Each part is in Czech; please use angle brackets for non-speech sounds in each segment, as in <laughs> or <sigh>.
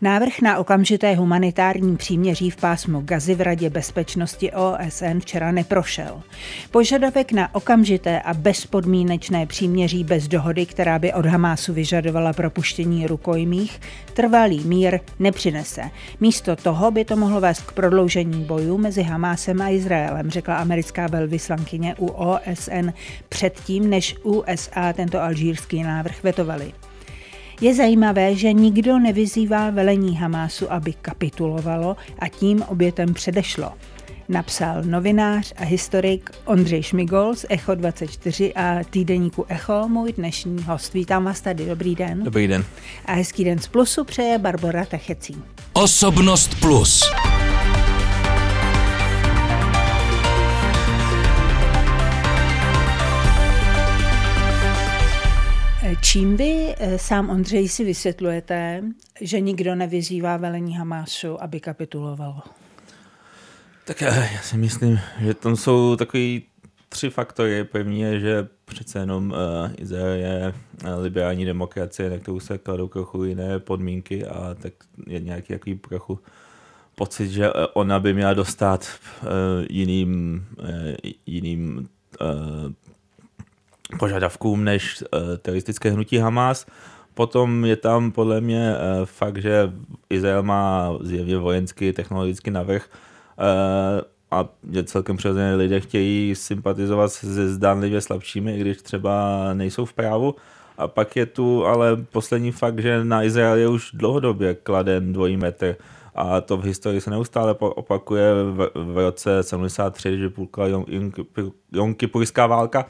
Návrh na okamžité humanitární příměří v pásmu Gazy v Radě bezpečnosti OSN včera neprošel. Požadavek na okamžité a bezpodmínečné příměří bez dohody, která by od Hamásu vyžadovala propuštění rukojmích, trvalý mír nepřinese. Místo toho by to mohlo vést k prodloužení bojů mezi Hamásem a Izraelem, řekla americká velvyslankyně u OSN předtím, než USA tento alžírský návrh vetovali. Je zajímavé, že nikdo nevyzývá velení Hamásu, aby kapitulovalo a tím obětem předešlo. Napsal novinář a historik Ondřej Šmigol z Echo 24 a týdeníku Echo, můj dnešní host. Vítám vás tady, dobrý den. Dobrý den. A hezký den z Plusu přeje Barbara Techecí. Osobnost Plus. Čím vy eh, sám Ondřej si vysvětlujete, že nikdo nevyzývá velení Hamásu, aby kapitulovalo? Tak eh, já si myslím, že tam jsou takový tři faktory. První je, že přece jenom uh, Izrael je liberální demokracie, na kterou se kladou trochu jiné podmínky a tak je nějaký takový trochu pocit, že ona by měla dostat uh, jiným, uh, jiným uh, požadavkům než uh, teroristické hnutí Hamas. Potom je tam podle mě uh, fakt, že Izrael má zjevně vojenský, technologický navrh uh, a že celkem přirozeně lidé chtějí sympatizovat se zdánlivě slabšími, i když třeba nejsou v právu. A pak je tu ale poslední fakt, že na Izrael je už dlouhodobě kladen dvojí metr a to v historii se neustále opakuje v, v roce 73, že půlka Jom Kipurská válka,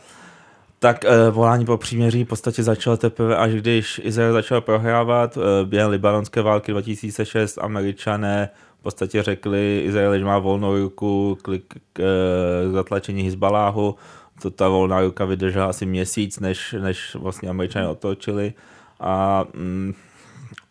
tak uh, volání po příměří v podstatě začalo teprve, až když Izrael začal prohrávat uh, během libanonské války 2006, američané v podstatě řekli Izrael, že má volnou ruku k, k, uh, zatlačení Hezbaláhu, to ta volná ruka vydržela asi měsíc, než, než vlastně američané otočili. A mm,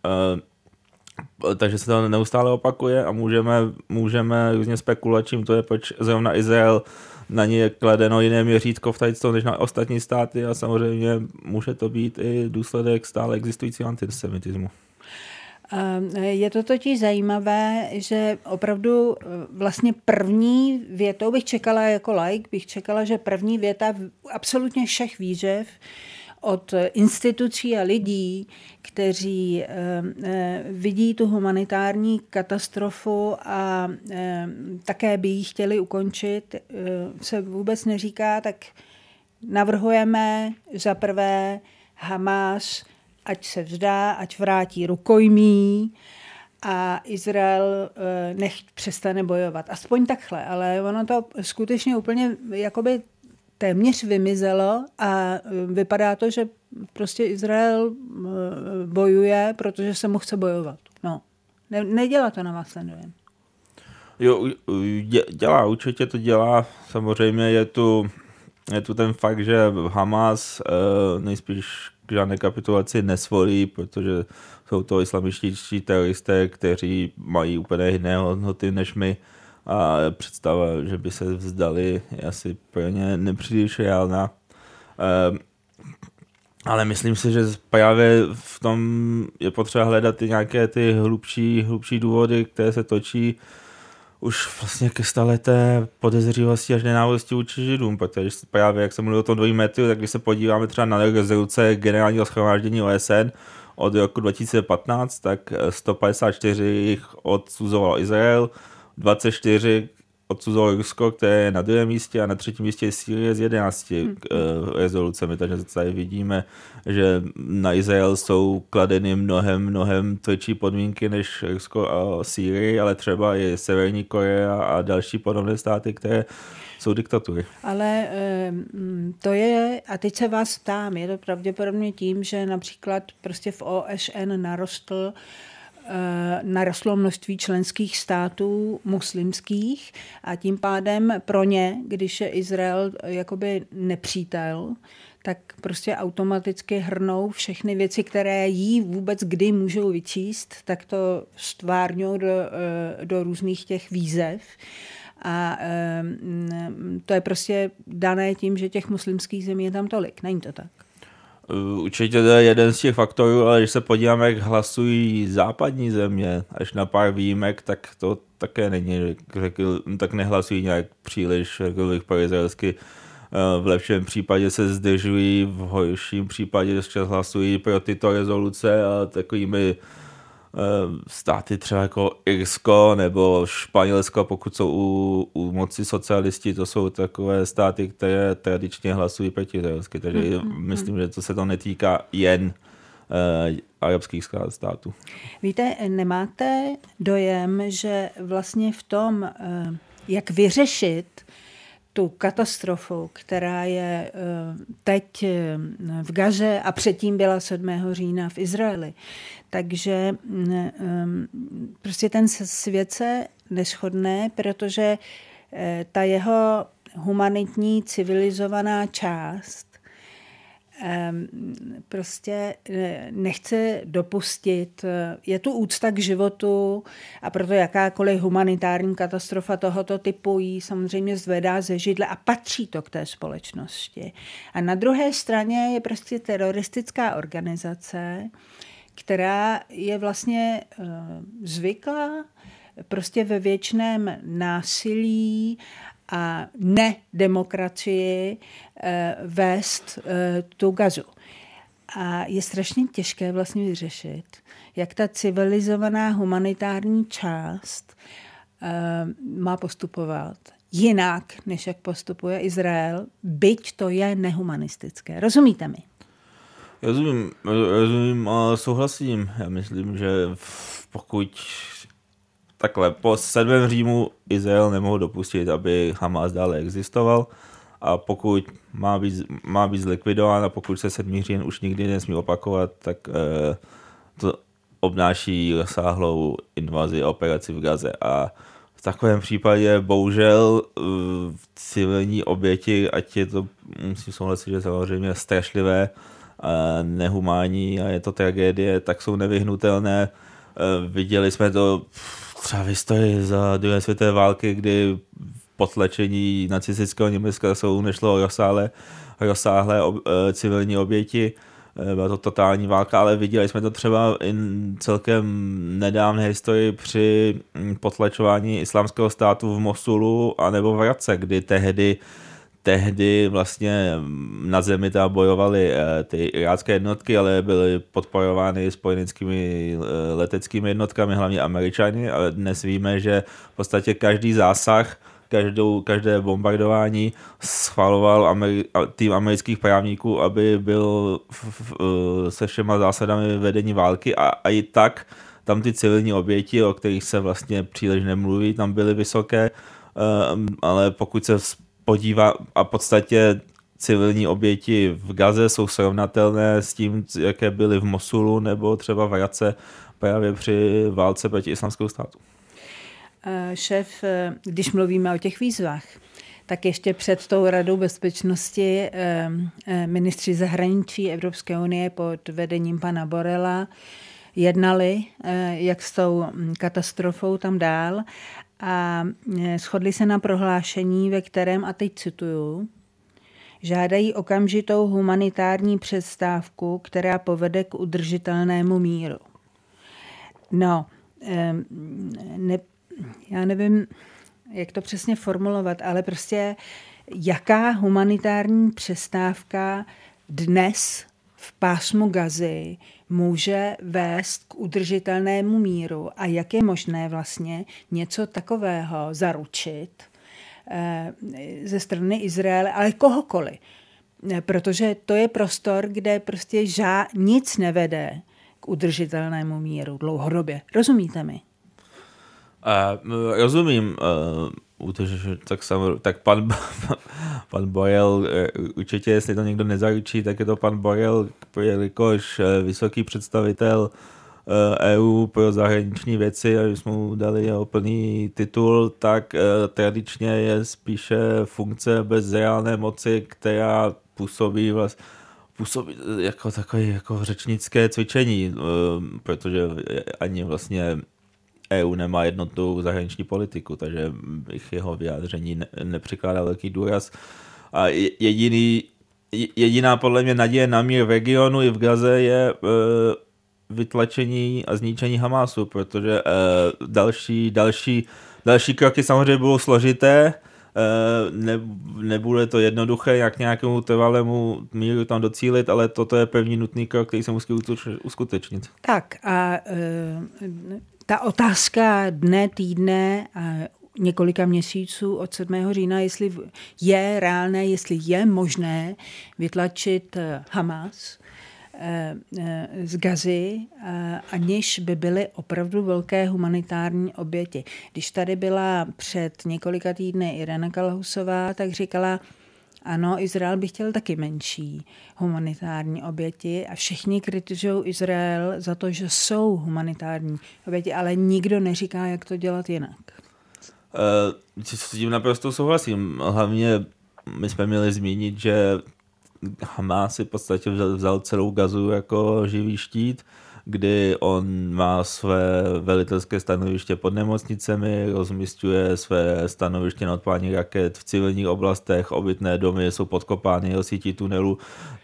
uh, takže se to neustále opakuje a můžeme, můžeme různě spekulovat, čím to je, proč zrovna Izrael na ně je kladeno jiné měřítko v tady než na ostatní státy a samozřejmě může to být i důsledek stále existujícího antisemitismu. Je to totiž zajímavé, že opravdu e, vlastně první větou bych čekala jako like, bych čekala, že první věta absolutně všech výžev od institucí a lidí, kteří eh, eh, vidí tu humanitární katastrofu a eh, také by ji chtěli ukončit, se vůbec neříká, tak navrhujeme za prvé Hamas, ať se vzdá, ať vrátí rukojmí, a Izrael nech přestane bojovat. Aspoň takhle, ale ono to skutečně úplně jakoby téměř vymizelo a e, vypadá to, že prostě Izrael e, bojuje, protože se mu chce bojovat. No. Ne, nedělá to na vás ten. Jo, dělá, určitě to dělá. Samozřejmě je tu, je tu ten fakt, že Hamas uh, nejspíš k žádné kapitulaci nesvolí, protože jsou to islamističtí teroristé, kteří mají úplně jiné hodnoty než my. A představa, že by se vzdali, je asi pro ně nepříliš reálná. Ehm, ale myslím si, že právě v tom je potřeba hledat i nějaké ty hlubší, hlubší důvody, které se točí už vlastně ke staleté podezřivosti až nenávisti vůči židům, protože právě, jak jsem mluvil o tom dvojí metru, tak když se podíváme třeba na rezoluce generálního schromáždění OSN od roku 2015, tak 154 jich odsuzoval Izrael, 24 odsuzoval Rusko, které je na druhém místě a na třetím místě je Sýrie s 11 hmm. uh, rezolucemi, takže tady vidíme, že na Izrael jsou kladeny mnohem, mnohem tvrdší podmínky než Rusko a Sýrie, ale třeba i Severní Korea a další podobné státy, které jsou diktatury. Ale to je, a teď se vás ptám, je to pravděpodobně tím, že například prostě v OSN narostl Eh, narostlo množství členských států muslimských a tím pádem pro ně, když je Izrael jakoby nepřítel, tak prostě automaticky hrnou všechny věci, které jí vůbec kdy můžou vyčíst, tak to stvárňují do, eh, do různých těch výzev. A eh, to je prostě dané tím, že těch muslimských zemí je tam tolik. Není to tak? Určitě to je jeden z těch faktorů, ale když se podíváme, jak hlasují západní země, až na pár výjimek, tak to také není, řekl, tak nehlasují nějak příliš, řekl bych, pro izraelsky. V lepším případě se zdržují, v horším případě čas hlasují pro tyto rezoluce a takovými Eh, státy třeba jako Irsko nebo Španělsko, pokud jsou u, u moci socialisti, to jsou takové státy, které tradičně hlasují proti izraelsky. Takže mm-hmm. myslím, že to se to netýká jen uh, arabských států. Víte, nemáte dojem, že vlastně v tom, uh, jak vyřešit tu katastrofu, která je teď v Gaze a předtím byla 7. října v Izraeli, takže mm, prostě ten svět se neschodne, protože eh, ta jeho humanitní civilizovaná část prostě eh, nechce dopustit. Eh, je tu úcta k životu a proto jakákoliv humanitární katastrofa tohoto typu jí samozřejmě zvedá ze židle a patří to k té společnosti. A na druhé straně je prostě teroristická organizace, která je vlastně uh, zvyklá prostě ve věčném násilí a nedemokracii uh, vést uh, tu gazu. A je strašně těžké vlastně vyřešit, jak ta civilizovaná humanitární část uh, má postupovat jinak, než jak postupuje Izrael, byť to je nehumanistické. Rozumíte mi? Rozumím, rozumím a souhlasím. Já myslím, že pokud takhle po sedmém Římu Izrael nemohl dopustit, aby Hamas dále existoval a pokud má být, má být zlikvidován a pokud se sedmý říjen už nikdy nesmí opakovat, tak eh, to obnáší rozsáhlou invazi a operaci v Gaze a v takovém případě bohužel eh, civilní oběti, ať je to, musím souhlasit, že samozřejmě strašlivé, nehumání a je to tragédie, tak jsou nevyhnutelné. E, viděli jsme to třeba v historii za druhé světové války, kdy potlačení nacistického Německa jsou nešlo rozsáhlé, rozsáhlé ob, e, civilní oběti. E, byla to totální válka, ale viděli jsme to třeba i celkem nedávné historii při potlačování islámského státu v Mosulu a nebo v Race, kdy tehdy tehdy vlastně na zemi tam bojovaly eh, ty irácké jednotky, ale byly podporovány spojenickými eh, leteckými jednotkami, hlavně američany, ale dnes víme, že v podstatě každý zásah každou, každé bombardování schvaloval Ameri- tým amerických právníků, aby byl v, v, eh, se všema zásadami vedení války. A, a i tak tam ty civilní oběti, o kterých se vlastně příliš nemluví, tam byly vysoké, ale pokud se podívá a v podstatě civilní oběti v Gaze jsou srovnatelné s tím, jaké byly v Mosulu nebo třeba v Race právě při válce proti islamskému státu. Eh, šéf, eh, když mluvíme o těch výzvách, tak ještě před tou radou bezpečnosti eh, ministři zahraničí Evropské unie pod vedením pana Borela jednali, jak s tou katastrofou tam dál a e, shodli se na prohlášení, ve kterém, a teď cituju, žádají okamžitou humanitární přestávku, která povede k udržitelnému míru. No, ne, já nevím, jak to přesně formulovat, ale prostě jaká humanitární přestávka dnes v pásmu Gazy může vést k udržitelnému míru a jak je možné vlastně něco takového zaručit eh, ze strany Izraele, ale kohokoliv. Protože to je prostor, kde prostě žá, nic nevede k udržitelnému míru dlouhodobě. Rozumíte mi? Uh, rozumím. Uh Protože tak, sam, tak pan, <laughs> pan Borel, eh, určitě jestli to někdo nezaručí, tak je to pan Borel, jelikož eh, vysoký představitel EU eh, e pro zahraniční věci, a jsme mu dali jeho plný titul, tak tradičně je spíše funkce bez reálné moci, která působí vlastně působí jako takové jako řečnické cvičení, protože ani vlastně EU nemá jednotnou zahraniční politiku, takže bych jeho vyjádření ne, nepřikládal velký důraz. A jediný jediná podle mě naděje na mír v regionu i v Gaze je uh, vytlačení a zničení Hamásu, protože uh, další, další, další kroky samozřejmě budou složité, uh, ne, nebude to jednoduché, jak nějakému trvalému míru tam docílit, ale toto je první nutný krok, který se musí uskutečnit. Tak a uh, ta otázka dne, týdne a několika měsíců od 7. října, jestli je reálné, jestli je možné vytlačit Hamas, Eh, eh, z Gazy, eh, aniž by byly opravdu velké humanitární oběti. Když tady byla před několika týdny Irena Kalhusová, tak říkala, ano, Izrael by chtěl taky menší humanitární oběti a všichni kritizují Izrael za to, že jsou humanitární oběti, ale nikdo neříká, jak to dělat jinak. Uh, s tím naprosto souhlasím. Hlavně my jsme měli zmínit, že Hamas si v podstatě vzal celou gazu jako živý štít, kdy on má své velitelské stanoviště pod nemocnicemi, rozmistuje své stanoviště na odpálení raket v civilních oblastech, obytné domy jsou podkopány jeho sítí tunelu,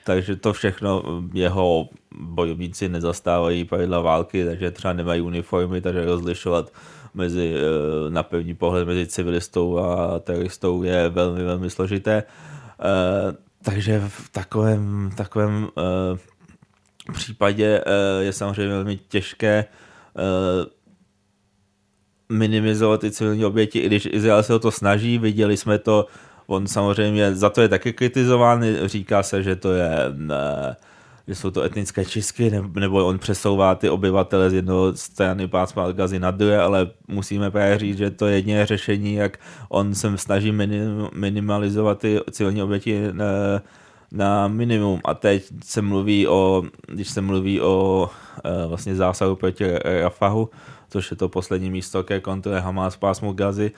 takže to všechno jeho bojovníci nezastávají pravidla války, takže třeba nemají uniformy, takže rozlišovat mezi, eh, na první pohled mezi civilistou a teroristou je velmi, velmi složité. Eh, takže v takovém, takovém uh, případě uh, je samozřejmě velmi těžké uh, minimizovat ty civilní oběti, i když Izrael se o to snaží, viděli jsme to, on samozřejmě za to je taky kritizován, říká se, že to je uh, že jsou to etnické čistky, nebo on přesouvá ty obyvatele z jednoho strany pásma Gazy na druhé, ale musíme právě říct, že to je jediné řešení, jak on se snaží minim, minimalizovat ty civilní oběti na, minimum. A teď se mluví o, když se mluví o e, vlastně zásahu proti Rafahu, což je to poslední místo ke kontrole Hamas pásmu Gazy,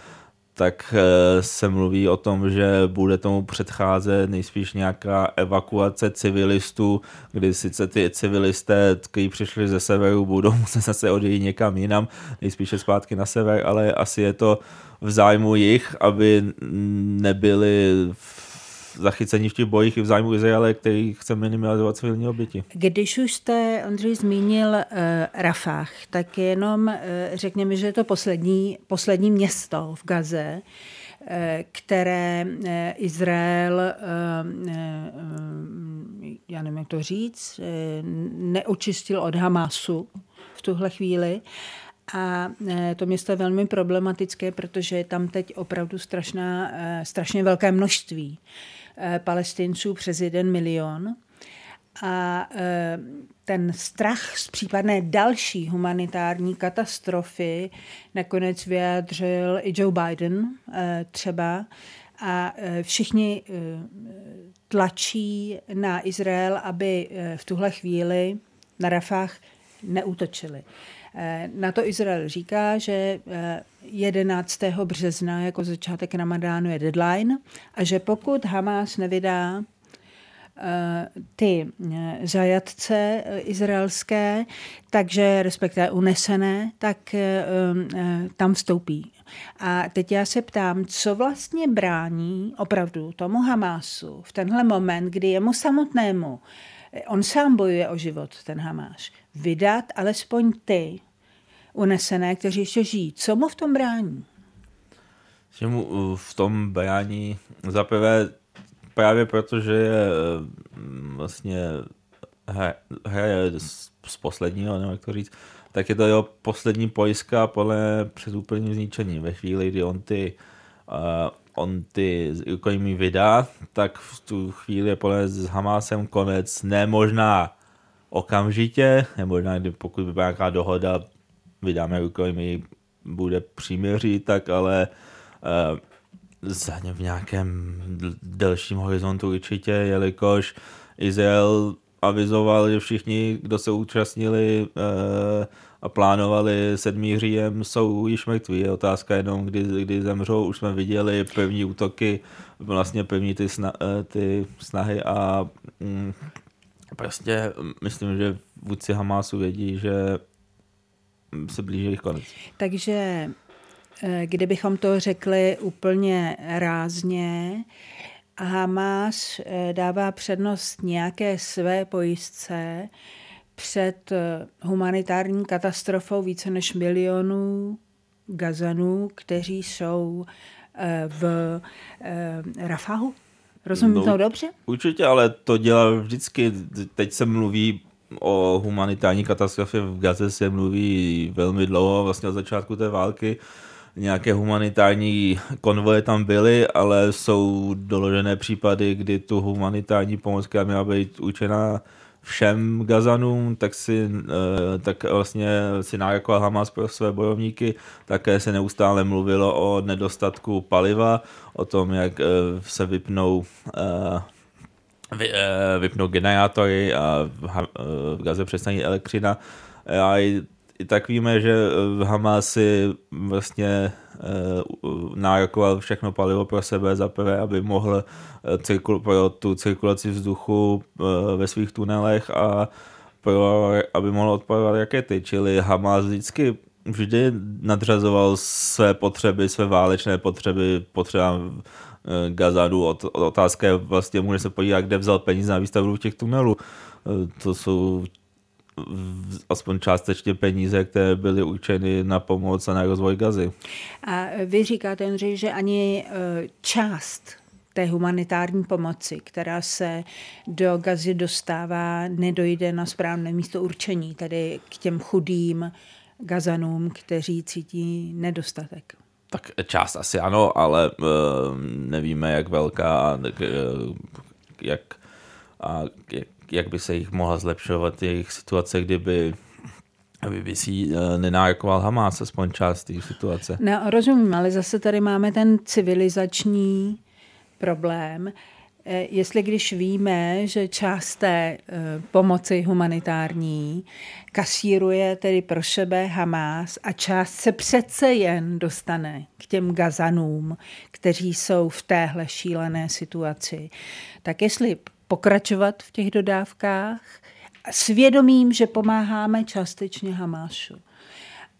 tak eh, se mluví o tom, že bude tomu předcházet nejspíš nějaká evakuace civilistů, kdy sice ty civilisté, kteří přišli ze severu, budou muset zase odejít někam jinam, nejspíše zpátky na sever, ale asi je to v zájmu jich, aby nebyli v zachycení v těch bojích i v zájmu Izraele, který chce minimalizovat civilní oběti. Když už jste, Ondřej, zmínil uh, Rafah, tak jenom uh, řekněme, že je to poslední, poslední město v Gaze, uh, které uh, Izrael, uh, uh, já nevím, jak to říct, uh, neočistil od Hamasu v tuhle chvíli. A to město je velmi problematické, protože je tam teď opravdu strašná, strašně velké množství Eh, palestinců přes jeden milion. A eh, ten strach z případné další humanitární katastrofy nakonec vyjádřil i Joe Biden eh, třeba. A všichni tlačí na Izrael, aby v tuhle chvíli na Rafah neútočili. Na to Izrael říká, že 11. března jako začátek Ramadánu je deadline a že pokud Hamas nevydá eh, ty eh, zajatce eh, izraelské, takže respektive unesené, tak tam vstoupí. A teď já se ptám, co vlastně brání opravdu tomu Hamásu v tenhle moment, kdy jemu samotnému, on sám bojuje o život, ten Hamáš, vydat alespoň ty unesené, kteří ještě žijí. Co mu v tom brání? Že mu uh, v tom brání zaprvé právě protože je uh, vlastně hraje z posledního, nevím jak to říct, tak je to jeho poslední pojistka podle před úplným zničením. Ve chvíli, kdy on ty, uh, on ty rukojmí vydá, tak v tu chvíli je podle s Hamásem konec. Ne možná okamžitě, nebo pokud by byla nějaká dohoda vydáme rukojmí, bude příměří, tak ale uh, za ně v nějakém delším horizontu určitě, jelikož Izrael avizoval, že všichni, kdo se účastnili uh, a plánovali sedmý říjem, jsou již mrtví. Je otázka jenom, kdy, kdy zemřou. Už jsme viděli první útoky, vlastně první ty, sna, uh, ty snahy a mm, prostě myslím, že vůdci Hamásu vědí, že se blíží jejich konec. Takže eh, kdybychom to řekli úplně rázně, Hamas eh, dává přednost nějaké své pojistce před eh, humanitární katastrofou více než milionů Gazanů, kteří jsou v Rafahu. Rozumím no, to dobře? Určitě, ale to dělá vždycky. Teď se mluví o humanitární katastrofě v Gaze se mluví velmi dlouho, vlastně od začátku té války. Nějaké humanitární konvoje tam byly, ale jsou doložené případy, kdy tu humanitární pomoc, která měla být učená všem Gazanům, tak si eh, tak vlastně si nárokoval Hamas pro své bojovníky. Také se neustále mluvilo o nedostatku paliva, o tom, jak eh, se vypnou eh, vy, vypnou generátory a v Gaze přestaní elektřina. A i, tak víme, že Hamas si vlastně nárokoval všechno palivo pro sebe za prvé, aby mohl cirkul, pro tu cirkulaci vzduchu eh, ve svých tunelech a pro, aby mohl odpadovat rakety. Čili Hamas vždycky vždy nadřazoval své potřeby, své válečné potřeby, potřeba eh, Gazadu. Otázka je vlastně, může se podívat, kde vzal peníze na výstavbu těch tunelů. Eh, to jsou aspoň částečně peníze, které byly určeny na pomoc a na rozvoj gazy. A vy říkáte, Andřej, že ani část té humanitární pomoci, která se do Gazy dostává, nedojde na správné místo určení, tedy k těm chudým Gazanům, kteří cítí nedostatek. Tak část asi ano, ale uh, nevíme, jak velká, uh, jak, a jak, jak by se jich mohla zlepšovat jejich situace, kdyby aby by si uh, nenárokoval Hamas, aspoň část té situace. No, rozumím, ale zase tady máme ten civilizační problém, eh, jestli když víme, že část té eh, pomoci humanitární kasíruje tedy pro sebe Hamas a část se přece jen dostane k těm Gazanům, kteří jsou v téhle šílené situaci, tak jestli pokračovat v těch dodávkách svědomím, že pomáháme částečně Hamášu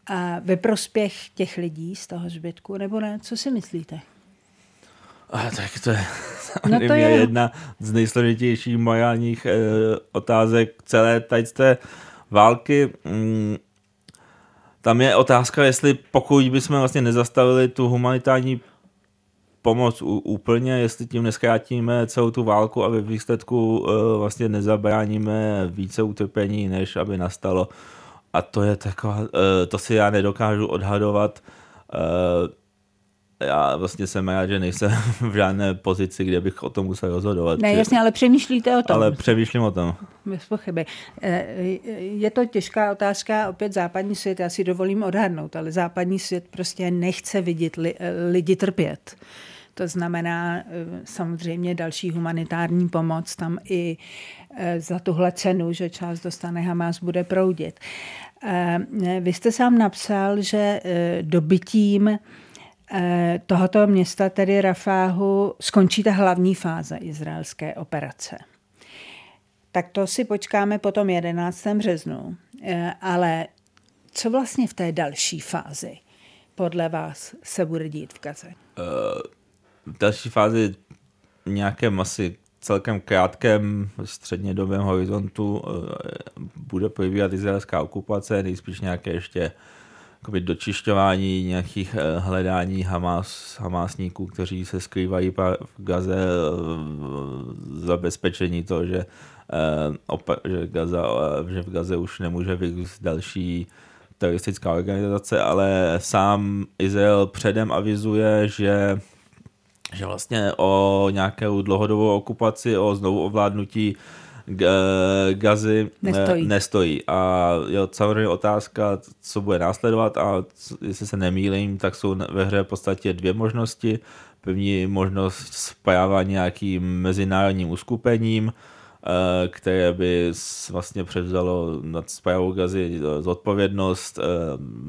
a ve prospěch těch lidí z toho zbytku, nebo ne? Co si myslíte? A tak to je <laughs> no to je jedna z nejsložitějších morálních e, otázek celé tady té války. Mm, tam je otázka, jestli pokud bychom vlastně nezastavili tu humanitární pomoc úplně, jestli tím neskrátíme celou tu válku a ve výsledku e, vlastně nezabráníme více utrpení, než aby nastalo. A to je taková, e, to si já nedokážu odhadovat. Já vlastně jsem rád, že nejsem <laughs> v žádné pozici, kde bych o tom musel rozhodovat. Ne, jasně, ale přemýšlíte o tom. Ale přemýšlím o tom. Bez pochyby. Eh, je to těžká otázka, opět západní svět, já si dovolím odhadnout, ale západní svět prostě nechce vidět lidi trpět. To znamená eh, samozřejmě další humanitární pomoc tam i eh, za tuhle cenu, že část dostane Hamas, bude proudit. Vy jste sám napsal, že dobytím Eh, tohoto města, tedy Rafáhu, skončí ta hlavní fáze izraelské operace. Tak to si počkáme potom 11. březnu. Eh, ale co vlastně v té další fázi podle vás se bude dít v Gaze? Uh, v další fázi nějakém asi celkem krátkém střednědobém horizontu bude probíhat izraelská okupace, nejspíš nějaké ještě jakoby dočišťování nějakých eh, hledání Hamas, Hamásníků, kteří se skrývají v Gaze, eh, zabezpečení toho, že, eh, že, Gaza, že v Gaze už nemůže vyrůst další teroristická organizace, ale sám Izrael předem avizuje, že že vlastně o nějakou dlouhodobou okupaci, o znovu ovládnutí Gazy nestojí. nestojí. A je samozřejmě otázka, co bude následovat a jestli se nemýlím, tak jsou ve hře v podstatě dvě možnosti. První možnost správa nějakým mezinárodním uskupením, které by vlastně převzalo nad zprávou Gazy zodpovědnost. Eh,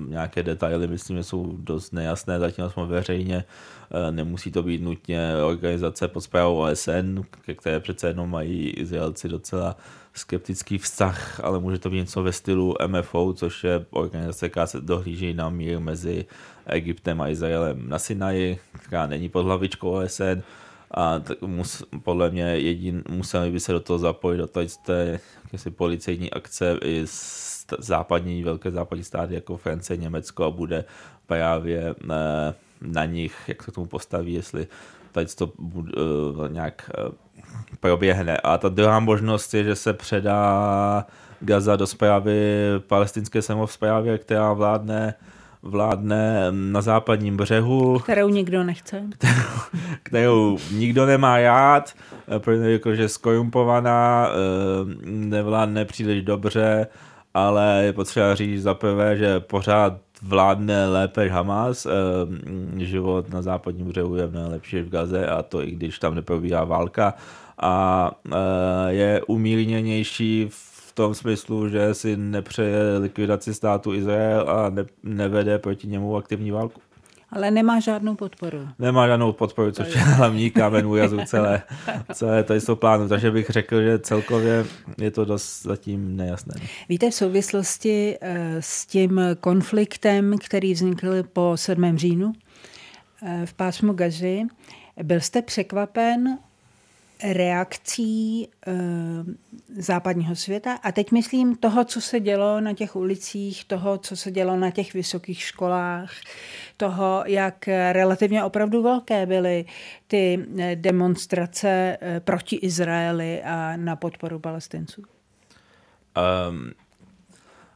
nějaké detaily, myslím, jsou dost nejasné, zatím jsme veřejně Eh, nemusí to být nutně organizace pod zprávou OSN, ke které přece jenom mají Izraelci docela skeptický vztah, ale může to být něco ve stylu MFO, což je organizace, která se dohlíží na mír mezi Egyptem a Izraelem na Sinaji, která není pod hlavičkou OSN. A tak mus, podle mě jedin, museli by se do toho zapojit do té jakési policejní akce i z západní, velké západní státy jako Francie, Německo a bude právě eh, na nich, jak se k tomu postaví, jestli tady to bude, uh, nějak uh, proběhne. A ta druhá možnost je, že se předá Gaza do zprávy palestinské samozprávy, která vládne vládne na západním břehu. Kterou nikdo nechce. Kterou, <laughs> kterou nikdo nemá rád, protože jakože skorumpovaná, nevládne příliš dobře, ale je potřeba říct za prvé, že pořád vládne lépe Hamas. Život na západním břehu je mnohem lepší v Gaze a to i když tam neprobíhá válka a je umírněnější v tom smyslu, že si nepřeje likvidaci státu Izrael a ne, nevede proti němu aktivní válku. Ale nemá žádnou podporu. Nemá žádnou podporu, což je hlavní kámen úrazu celé, celé tady jsou plánu. Takže bych řekl, že celkově je to dost zatím nejasné. Víte, v souvislosti eh, s tím konfliktem, který vznikl po 7. říjnu eh, v pásmu Gazy, byl jste překvapen reakcí e, západního světa. A teď myslím toho, co se dělo na těch ulicích, toho, co se dělo na těch vysokých školách, toho, jak relativně opravdu velké byly ty eh, demonstrace eh, proti Izraeli a na podporu palestinců. Um,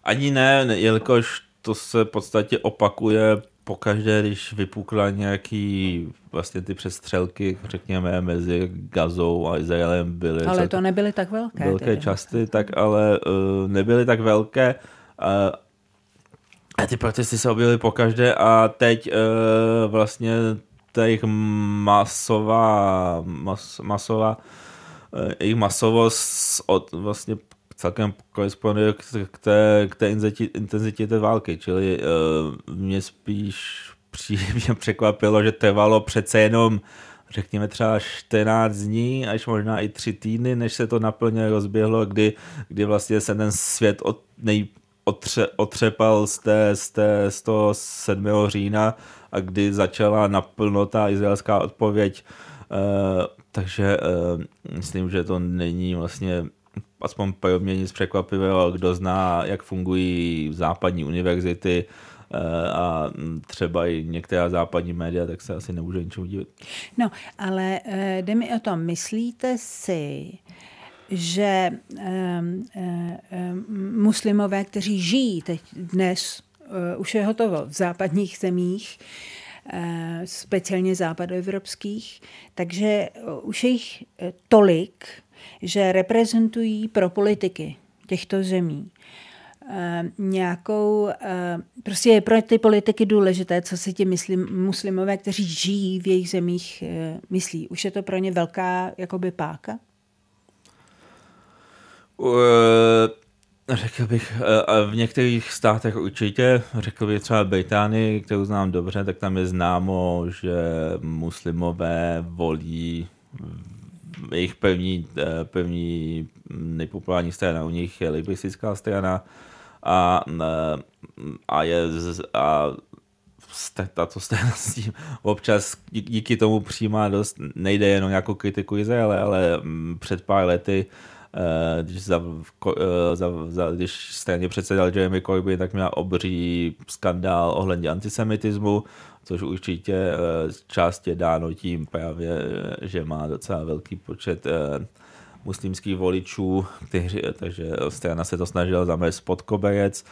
ani ne, jelikož to se v podstatě opakuje pokaždé, když vypukla nějaký vlastně ty přestřelky, řekněme, mezi Gazou a Izraelem byly. Ale to nebyly tak velké. Velké tedy. časty, tak ale uh, nebyly tak velké. Uh, a ty protesty se objevily pokaždé a teď uh, vlastně ta jejich masová, mas, masová uh, jejich masovost od vlastně celkem koresponduje k, té, k té intenzitě té války, čili uh, mě spíš <laughs> příjemně překvapilo, že trvalo přece jenom řekněme třeba 14 dní, až možná i 3 týdny, než se to naplně rozběhlo, kdy, kdy vlastně se ten svět od, nej, otře, otřepal z, té, z, té, z toho 7. října a kdy začala naplno ta izraelská odpověď. Uh, takže uh, myslím, že to není vlastně aspoň pro mě nic překvapivého, kdo zná, jak fungují západní univerzity eh, a třeba i některá západní média, tak se asi nemůže ničemu divit. No, ale eh, jde mi o tom, myslíte si, že um, um, muslimové, kteří žijí teď dnes, už je hotovo v západních zemích, speciálně západoevropských, takže už je jich tolik, že reprezentují pro politiky těchto zemí eh, nějakou, eh, prostě je pro ty politiky důležité, co si ti muslim, muslimové, kteří žijí v jejich zemích, eh, myslí. Už je to pro ně velká jakoby páka? Uh, řekl bych, v některých státech určitě, řekl bych třeba Británii, kterou znám dobře, tak tam je známo, že muslimové volí jejich pevní, eh, pevní nejpopulární strana u nich je liberistická strana a, eh, a je a tato strana s tím občas díky tomu přijímá dost, nejde jenom nějakou kritiku Izraele, ale mm, před pár lety eh, když, za, za, za, když straně předsedal Jeremy Corbyn, tak měl obří skandál ohledně antisemitismu, což určitě eh, část je dáno tím právě, eh, že má docela velký počet eh, muslimských voličů, kteří, takže strana se to snažila zamést pod koberec.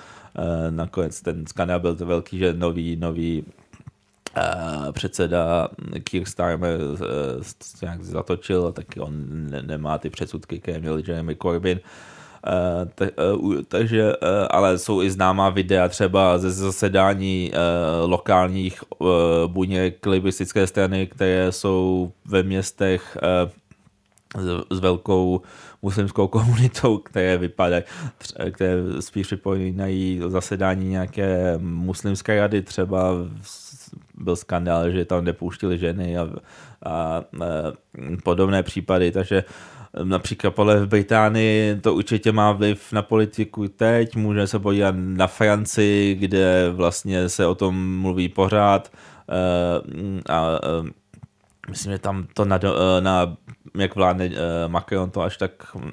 Nakonec ten skandál byl to velký, že nový, nový předseda Keir Starmer nějak zatočil, tak on nemá ty předsudky, které měl Jeremy Corbyn. Eh, eh, takže, eh, ale jsou i známá videa třeba ze zasedání lokálních buněk libistické strany, které jsou ve městech s velkou muslimskou komunitou, které vypadají, které spíš připomínají zasedání nějaké muslimské rady, třeba byl skandál, že tam nepouštili ženy a, a, a podobné případy, takže Například podle v Británii to určitě má vliv na politiku teď, můžeme se podívat na Francii, kde vlastně se o tom mluví pořád. Eh, a eh, myslím, že tam to na, na jak vládne Macron, to až tak hm,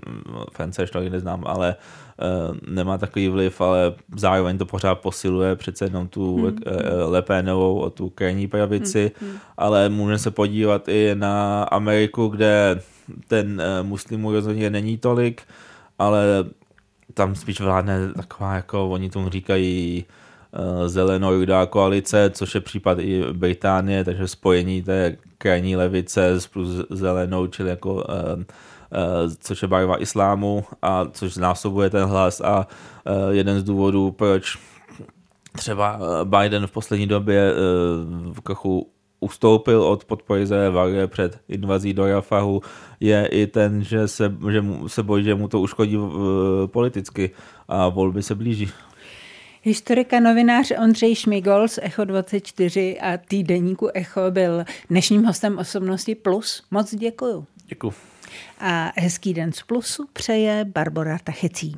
Francie až to neznám, ale nemá takový vliv, ale zároveň to pořád posiluje přece jenom tu hmm. Lepénovou o tu krajní pravici, hmm. ale můžeme se podívat i na Ameriku, kde ten muslimů rozhodně není tolik, ale tam spíš vládne taková, jako oni tomu říkají, Eh, zelenou koalice, což je případ i Británie, takže spojení té krajní levice plus zelenou, čili jako uh, uh, což je barva islámu a což znásobuje ten hlas a jeden z důvodů, proč třeba Biden v poslední době v krochu ustoupil od podpory Izraele před invazí do Rafahu, je i ten, že se, že mu, se bojí, že mu to uškodí politicky a volby se blíží. Historika novinář Ondřej Šmigol z Echo 24 a týdeníku Echo byl dnešním hostem osobnosti Plus. Moc děkuju. Děkuju. A hezký den z Plusu přeje Barbara Tachecí.